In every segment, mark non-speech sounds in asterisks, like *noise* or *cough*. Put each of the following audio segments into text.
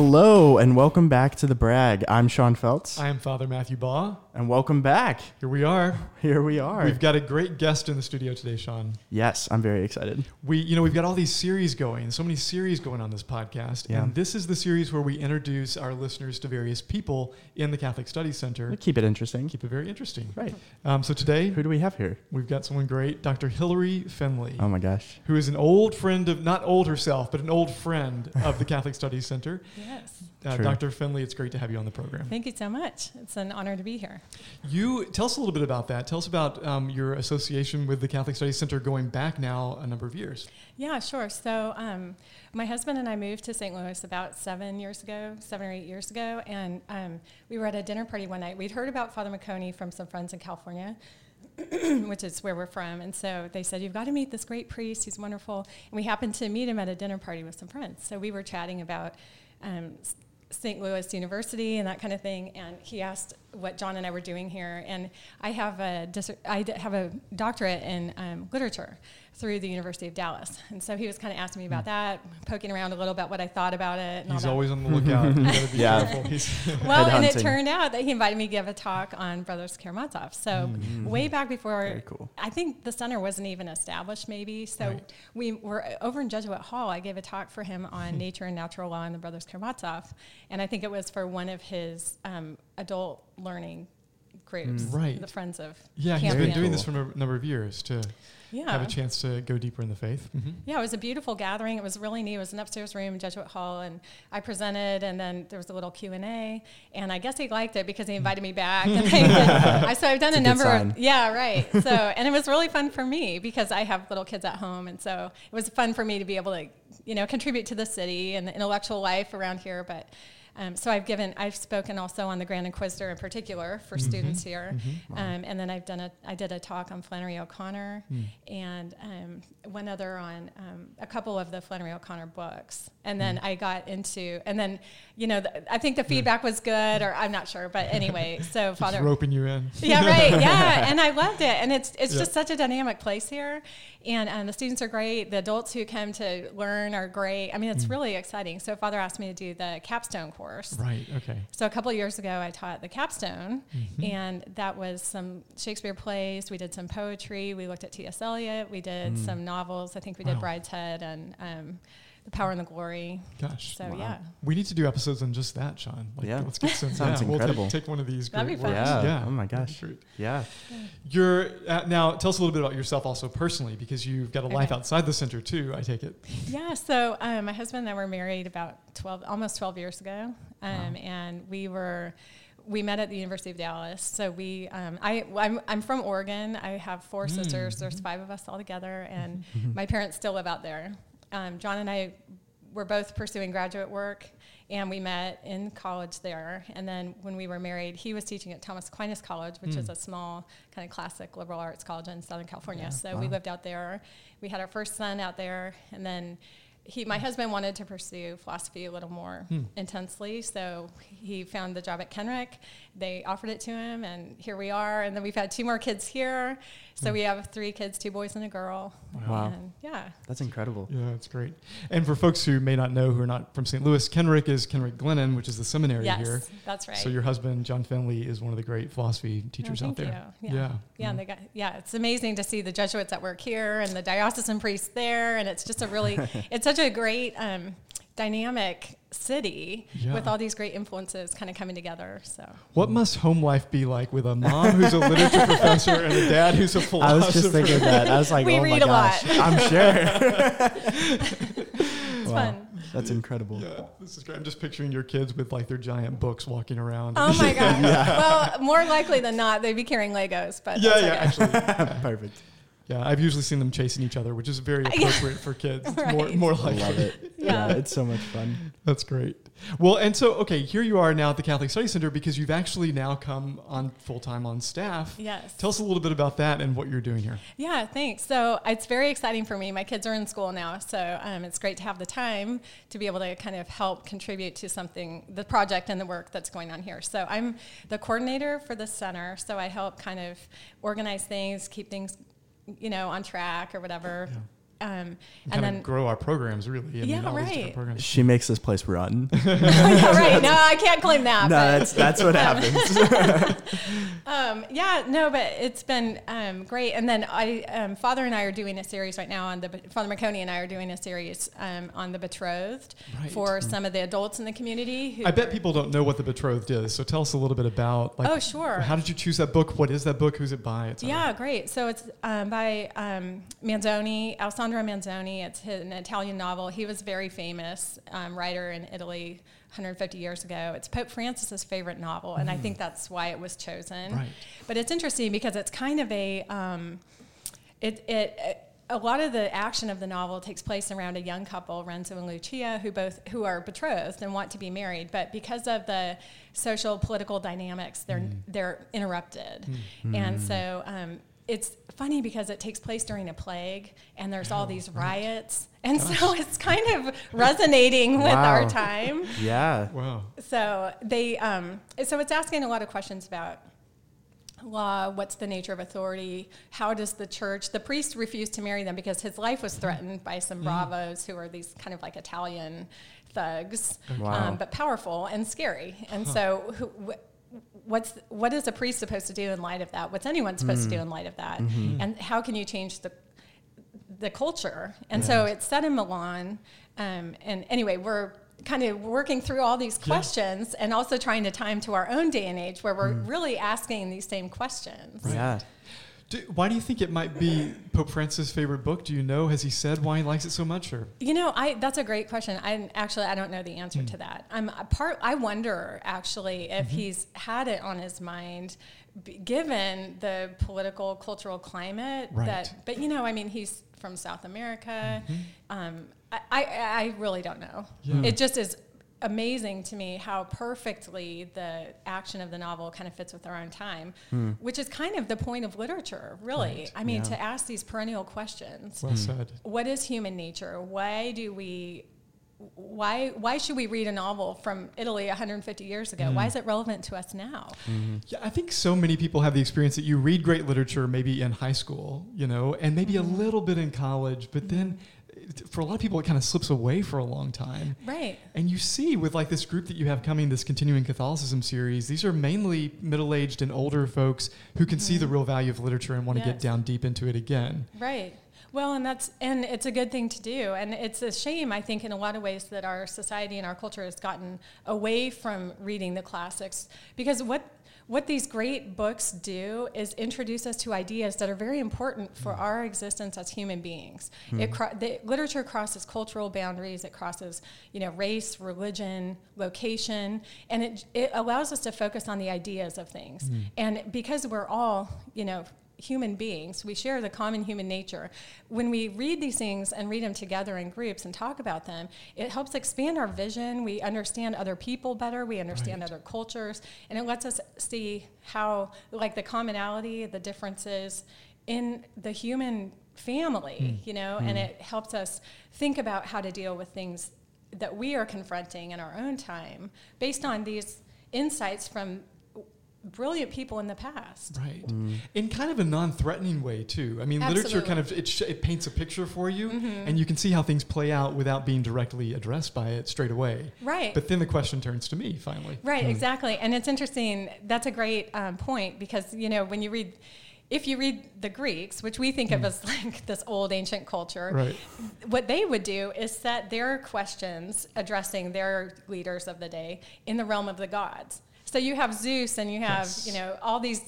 Hello and welcome back to the Brag. I'm Sean Feltz, I am Father Matthew Baugh. And welcome back. Here we are. *laughs* Here we are. We've got a great guest in the studio today, Sean. yes, I'm very excited. We, you know, we've got all these series going, so many series going on this podcast, Yeah. and this is the series where we introduce our listeners to various people in the Catholic Studies Center. We'll keep it interesting. Keep it very interesting. Right. Um, so today Who do we have here? we've got someone great, Dr. Hilary Finley, Oh my gosh. who is an old friend of, not old herself, but an old friend of the Catholic Studies Center. *laughs* Yes. Uh, Dr. Finley, it's great to have you on the program. Thank you so much. It's an honor to be here. You tell us a little bit about that. Tell us about um, your association with the Catholic Studies Center going back now a number of years. Yeah, sure. So, um, my husband and I moved to St. Louis about seven years ago, seven or eight years ago, and um, we were at a dinner party one night. We'd heard about Father Meconi from some friends in California. *clears throat* which is where we're from. And so they said, You've got to meet this great priest. He's wonderful. And we happened to meet him at a dinner party with some friends. So we were chatting about um, s- St. Louis University and that kind of thing. And he asked what John and I were doing here. And I have a, have a doctorate in um, literature through the University of Dallas. And so he was kind of asking me about hmm. that, poking around a little about what I thought about it. And He's all always on the lookout. *laughs* You gotta be Yeah. *laughs* Well, and it turned out that he invited me to give a talk on Brothers Karamazov. So hmm. way back before, Very cool. I think the center wasn't even established, maybe. So Right. we were over in Jesuit Hall. I gave a talk for him on hmm. nature and natural law and the Brothers Karamazov, and I think it was for one of his um, adult learning groups, Right. The Friends of yeah, he's been doing this for a number of years to yeah. have a chance to go deeper in the faith. Mhm. Yeah, it was a beautiful gathering. It was really neat. It was an upstairs room in Jesuit Hall, and I presented, and then there was a little Q and A. And I guess he liked it because he invited me back. And I, *laughs* I, so I've done It's a a good number sign. of yeah, right. So and it was really fun for me because I have little kids at home, and so it was fun for me to be able to you know contribute to the city and the intellectual life around here, but. Um, so I've given, I've spoken also on the Grand Inquisitor in particular for students here, um, and then I've done a, I did a talk on Flannery O'Connor, and um, one other on um, a couple of the Flannery O'Connor books, and then I got into, and then you know, the, I think the feedback was good, or I'm not sure, but anyway, so *laughs* Just Father, roping you in. yeah, *laughs* right. Yeah, and I loved it, and it's it's Yeah. just such a dynamic place here, and um, the students are great. The adults who come to learn are great. I mean, it's really exciting. So Father asked me to do the capstone course. Right. Okay. So a couple of years ago, I taught the capstone, Mm-hmm. and that was some Shakespeare plays. We did some poetry. We looked at T.S. Eliot. We did some novels. I think we did Mm. Wow. Brideshead and um, The Power and the Glory. Gosh. So Wow. yeah, We need to do episodes on just that, Sean. Like, Yeah. Let's get some. *laughs* Sounds yeah, we'll incredible. take, take one of these. That'd great be fun. works. Yeah. Yeah. Oh my gosh. Great. Yeah. You're uh, now. Tell us a little bit about yourself, also personally, because you've got a life outside the center too. I take it. Yeah, so um, my husband and I were married about 12, almost 12 years ago. Um, Wow. And we were, we met at the University of Dallas. So we, um, I, I'm, I'm from Oregon. I have four Mm. sisters. There's five of us all together. And *laughs* my parents still live out there. Um, John and I were both pursuing graduate work. And we met in college there. And then when we were married, he was teaching at Thomas Aquinas College, which is a small kind of classic liberal arts college in Southern California. Yeah. So we lived out there. We had our first son out there, and then he, my husband, wanted to pursue philosophy a little more Hmm. intensely. So he found the job at Kenrick. They offered it to him, and here we are. And then we've had two more kids here. So we have three kids, two boys and a girl. Wow. And yeah. That's incredible. Yeah, it's great. And for folks who may not know, who are not from St. Louis, Kenrick is Kenrick Glennon, which is the seminary Yes, here. that's right. So your husband, John Finley, is one of the great philosophy Oh, teachers out thank there. you. Yeah. Yeah. Yeah, and they got yeah. It's amazing to see the Jesuits at work here and the diocesan priests there, and it's just a really, *laughs* it's such a great um, dynamic city Yeah. with all these great influences kind of coming together. So What must home life be like with a mom who's a literature professor and a dad who's a I *laughs* philosopher? I was just thinking that. I was like, We oh my read a gosh. lot. I'm sure. *laughs* it's *laughs* Wow. fun. That's incredible. Yeah, this is great. I'm just picturing your kids with like their giant books walking around. Oh my god! Well, more likely than not, they'd be carrying Legos, but yeah, that's yeah, okay. actually. Perfect. Yeah, I've usually seen them chasing each other, which is very *laughs* Yeah. appropriate for kids. It's more, Right. more I likely. love it. Yeah. Yeah. it's so much fun. That's great. Well, and so okay, here you are now at the Catholic Study Center because you've actually now come on full time on staff. Yes. Tell us a little bit about that and what you're doing here. Yeah, thanks. So it's very exciting for me. My kids are in school now, so um, it's great to have the time to be able to kind of help contribute to something, the project and the work that's going on here. So I'm the coordinator for the center, so I help kind of organize things, keep things, you know, on track or whatever. Um, And, and then grow our programs really. I mean, Yeah, all these different right. programs. She makes this place run. *laughs* *laughs* yeah, right. No, I can't claim that. but- that's that's what *laughs* happens. Um, yeah, no, but it's been um, great. And then I, um, Father and I are doing a series right now on the Father Meconi and I are doing a series um, on the betrothed Right. for some of the adults in the community. Who I bet people don't know what the betrothed is. So tell us a little bit about like Oh, sure. how did you choose that book? What is that book? Who's it by? et. Yeah, great. So it's um, by um, Manzoni, Alessandro Manzoni. It's an Italian novel. He was a very famous um, writer in Italy 150 years ago. It's Pope Francis's favorite novel, and I think that's why it was chosen. Right. But it's interesting because it's kind of a um, it, it a lot of the action of the novel takes place around a young couple, Renzo and Lucia, who both who are betrothed and want to be married, but because of the social political dynamics, they're they're interrupted, and so. Um, it's funny because it takes place during a plague and there's all these riots. And so it's kind of resonating with our time. yeah. Wow. So they, um, so it's asking a lot of questions about law. What's the nature of authority? How does the church? The priest refused to marry them because his life was threatened by some bravos who are these kind of like Italian thugs, Wow. um, but powerful and scary. And so, who, wh- what's what is a priest supposed to do in light of that? What's anyone supposed to do mm-hmm. in light of that? Mm-hmm. And how can you change the the culture. And so it's set in Milan. Um, and anyway, we're kind of working through all these questions and also trying to time to our own day and age where we're mm. really asking these same questions. Yeah. Do, why do you think it might be Pope Francis' favorite book? Do you know? Has he said why he likes it so much? Or You know, I that's a great question. I actually I don't know the answer to hmm. that. I'm part. I wonder actually if mm-hmm. he's had it on his mind, b- given the political cultural climate. Right. That, but you know, I mean, he's from South America. Mm-hmm. Um, I, I I really don't know. Yeah. It just is amazing to me how perfectly the action of the novel kind of fits with our own time, hmm. which is kind of the point of literature, really. Right. I mean, Yeah. to ask these perennial questions well hmm. said. what is human nature? Why do we why why should we read a novel from Italy 150 years ago? Why hmm. is it relevant to us now? Mm-hmm. Yeah, I think so many people have the experience that you read great literature maybe in high school, you know, and maybe a mm-hmm. little bit in college, but then it- for a lot of people it kind of slips away for a long time. Right. And you see with like this group that you have coming, this continuing Catholicism series, these are mainly middle-aged and older folks who can see the mm-hmm. real value of literature and want to get down deep into it again. Right. Well, and that's and it's a good thing to do, and it's a shame I think in a lot of ways that our society and our culture has gotten away from reading the classics because what what these great books do is introduce us to ideas that are very important for hmm. our existence as human beings. Hmm. It cro- the literature crosses cultural boundaries. It crosses, you know, race, religion, location, and it it allows us to focus on the ideas of things. Hmm. And because we're all, you know, human beings. We share the common human nature. When we read these things and read them together in groups and talk about them, it helps expand our vision. We understand other people better. We understand Right. other cultures. And it lets us see how, like, the commonality, the differences in the human family, hmm. you know, hmm. and it helps us think about how to deal with things that we are confronting in our own time based on these insights from brilliant people in the past. Right. Mm. In kind of a non-threatening way too. I mean, literature kind of it, sh- it paints a picture for you, mm-hmm. and you can see how things play out without being directly addressed by it straight away. Right. But then the question turns to me finally. Right, hmm. exactly. And it's interesting. That's a great um, point because, you know, when you read, if you read the Greeks, which we think of hmm. as *laughs* like this old ancient culture, Right. what they would do is set their questions addressing their leaders of the day in the realm of the gods. So you have Zeus and you have, Yes. you know, all these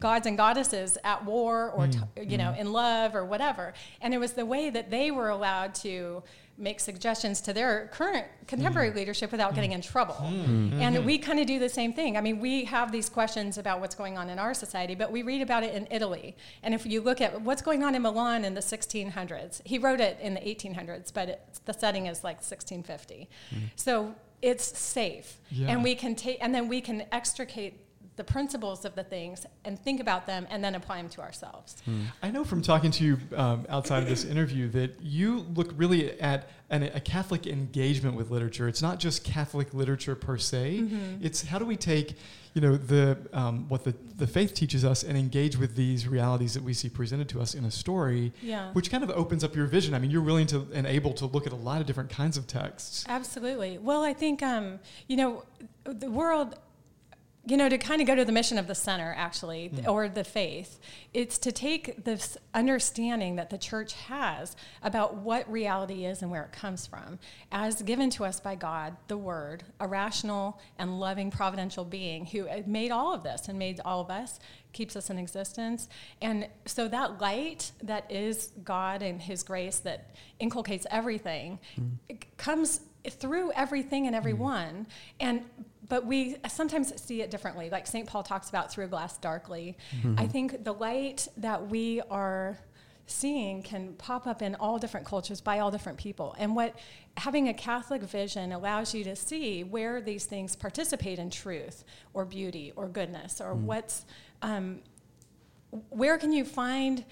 gods and goddesses at war or, mm. t- you know, mm. in love or whatever. And it was the way that they were allowed to make suggestions to their current contemporary mm. leadership without getting in trouble. Mm-hmm. And mm-hmm. we kind of do the same thing. I mean, we have these questions about what's going on in our society, but we read about it in Italy. And if you look at what's going on in Milan in the 1600s, he wrote it in the 1800s, but it's, the setting is like 1650. So it's safe. Yeah. And we can take, and then we can extricate the principles of the things and think about them and then apply them to ourselves. I know from talking to you um, outside of this interview that you look really at an, a Catholic engagement with literature. It's not just Catholic literature per se. Mm-hmm. It's how do we take, you know, the um, what the, the faith teaches us and engage with these realities that we see presented to us in a story, Yeah. which kind of opens up your vision. I mean, you're willing to and able to look at a lot of different kinds of texts. Absolutely. Well, I think, um, you know, the world, you know, to kind of go to the mission of the center, actually, Mm. or the faith, it's to take this understanding that the church has about what reality is and where it comes from, as given to us by God, the Word, a rational and loving providential being who uh, made all of this and made all of us, keeps us in existence. And so that light that is God and His grace that inculcates everything it comes through everything and everyone. And but we sometimes see it differently. Like St. Paul talks about through a glass darkly. I think the light that we are seeing can pop up in all different cultures by all different people. And what having a Catholic vision allows you to see where these things participate in truth or beauty or goodness or what's um, where can you find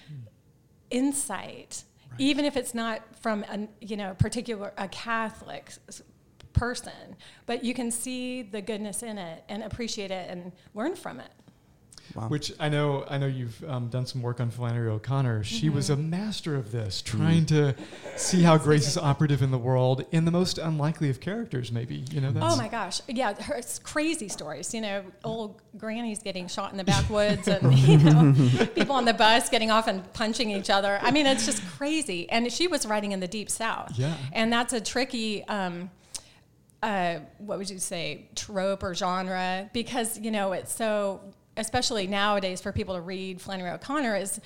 insight even if it's not from a you know particular a catholic person but you can see the goodness in it and appreciate it and learn from it Wow. Which I know, I know you've um, done some work on Flannery O'Connor. She was Mm-hmm. a master of this, trying to see how grace is operative in the world in the most unlikely of characters. Maybe you know. That's, oh my gosh yeah her it's crazy stories you know old grannies getting shot in the backwoods and *laughs* you know people on the bus getting off and punching each other i mean it's just crazy and she was writing in the deep south Yeah. and that's a tricky um, uh, what would you say trope or genre? Because you know it's so especially nowadays for people to read flannery o'connor is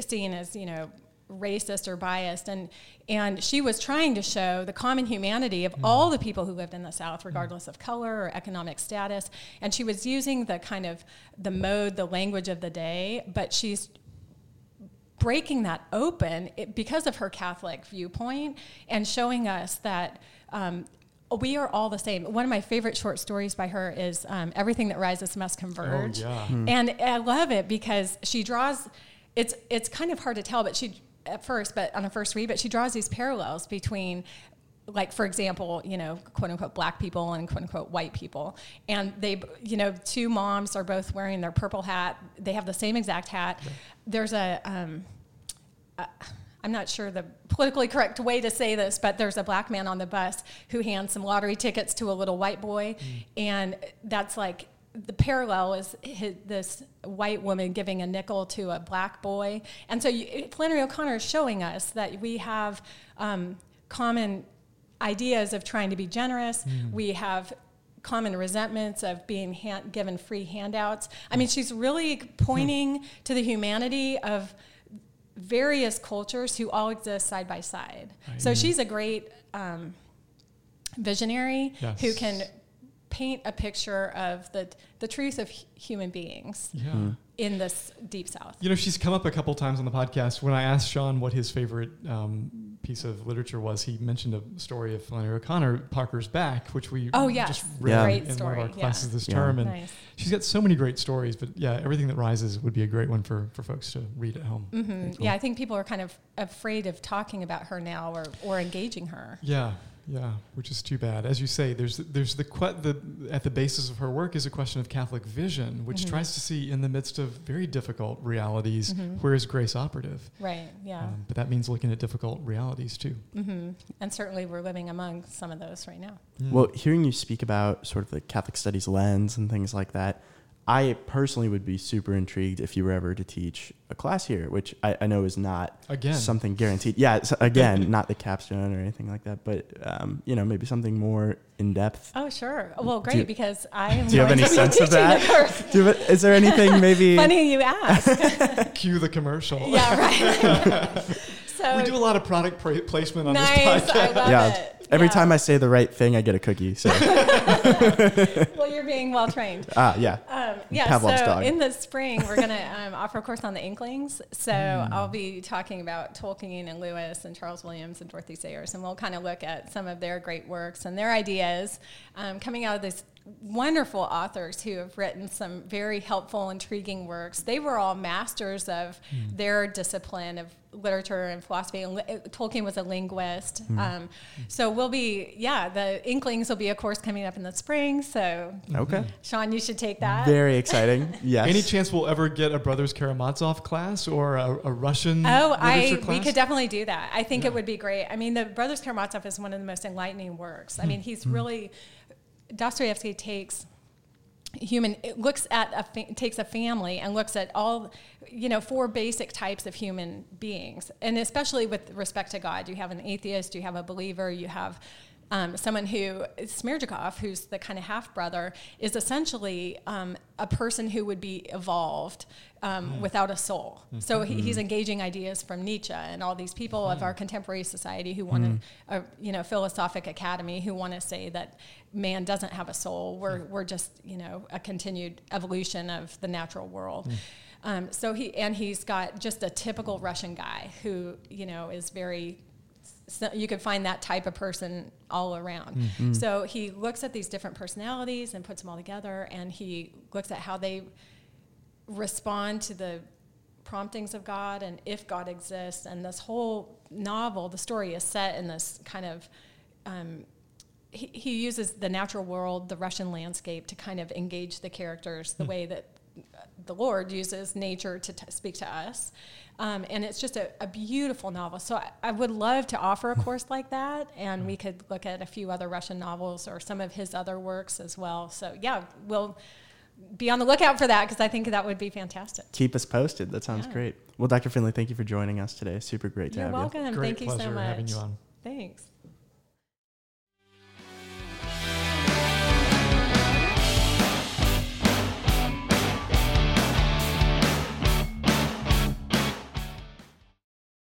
seen as you know racist or biased. And and she was trying to show the common humanity of all the people who lived in the south regardless of color or economic status. And she was using the kind of the mode the language of the day but she's breaking that open it, because of her Catholic viewpoint and showing us that um, we are all the same. One of my favorite short stories by her is um, "Everything That Rises Must Converge," yeah. and I love it because she draws. It's it's kind of hard to tell, but she at first, but on a first read, but she draws these parallels between like for example you know quote unquote black people and quote unquote white people and they you know two moms are both wearing their purple hat they have the same exact hat there's a um, uh, I'm not sure the politically correct way to say this, but there's a black man on the bus who hands some lottery tickets to a little white boy, mm. and that's like the parallel is hi this white woman giving a nickel to a black boy, and so you, Flannery O'Connor is showing us that we have um, common ideas of trying to be generous. Mm. We have common resentments of being hand, given free handouts. I mean, mm. she's really pointing hmm. to the humanity of various cultures who all exist side by side. So she's a great um, visionary Yes. who can paint a picture of the the truth of human beings Yeah. in this deep south. You know, she's come up a couple times on the podcast. When I asked Sean what his favorite um, piece of literature was, he mentioned a story of Flannery O'Connor, Parker's Back, which we Oh, yes. just read Yeah. Great in one of our yeah. classes this Yeah. term. And Nice. she's got so many great stories. But yeah, everything that rises would be a great one for, for folks to read at home. hmm cool. Yeah, I think people are kind of afraid of talking about her now or, or engaging her. Yeah, yeah, which is too bad. As you say, there's there's the que- the at the basis of her work is a question of Catholic vision, which Mhm. tries to see in the midst of very difficult realities Mhm. where is grace operative. Right, yeah. Um, but that means looking at difficult realities too. hmm And certainly we're living among some of those right now. Mm. Well, hearing you speak about sort of the Catholic studies lens and things like that, I personally would be super intrigued if you were ever to teach a class here, which I, I know is not again, something guaranteed. Yeah, *laughs* again, not the capstone or anything like that, but um, you know, maybe something more in depth. Oh, sure. Well, great you- because I am *laughs* do you have any sense of teaching that? the. Do you- is there anything *laughs* maybe? Funny you ask. cue the commercial. yeah, right. so we do a lot of product pra- placement on nice. this I love Yeah. it. Every Yeah. time I say the right thing, I get a cookie. So *laughs* well, you're being well trained. ah, yeah. Um, yeah, Pavlov's so dog. in the spring, we're going to um, offer a course on the Inklings. So Hmm. I'll be talking about Tolkien and Lewis and Charles Williams and Dorothy Sayers, and we'll kind of look at some of their great works and their ideas um, coming out of this wonderful authors who have written some very helpful, intriguing works. They were all masters of mm. their discipline of literature and philosophy. And Tolkien was a linguist. Mm. Um, so we'll be, yeah, the Inklings will be a course coming up in the spring. So, okay, Sean, you should take that. Very exciting. *laughs* Yes. Any chance we'll ever get a Brothers Karamazov class or a, a Russian? Oh, I class? we could definitely do that. I think yeah. it would be great. I mean, the Brothers Karamazov is one of the most enlightening works. I hmm. mean, he's mm. really Dostoevsky takes human looks at a fa- takes a family and looks at all you know four basic types of human beings. And especially with respect to god you have an atheist you have a believer you have um, someone who Smerdyakov, who's the kind of half brother, is essentially um, a person who would be evolved um, mm. without a soul. Mm-hmm. So he, he's mm-hmm. engaging ideas from Nietzsche and all these people mm. of our contemporary society who want mm. a, you know philosophic academy who want to say that man doesn't have a soul. We're we're just you know a continued evolution of the natural world. Mm. Um, so he and he's got just a typical Russian guy who you know is very so you could find that type of person all around. Mm-hmm. So he looks at these different personalities and puts them all together, and he looks at how they respond to the promptings of God and if God exists. And this whole novel, the story is set in this kind of. Um, he, he uses the natural world, the Russian landscape, to kind of engage the characters the mm. way that the Lord uses nature to t- speak to us. Um, and it's just a, a, beautiful novel. So I, I, would love to offer a *laughs* course like that, and we could look at a few other Russian novels or some of his other works as well. So yeah, we'll be on the lookout for that because I think that would be fantastic. Keep us posted. That sounds yeah. great. Well, Dr. Finley, thank you for joining us today. Super great to You're have welcome. you. Great thank you so much. having you on. Thanks.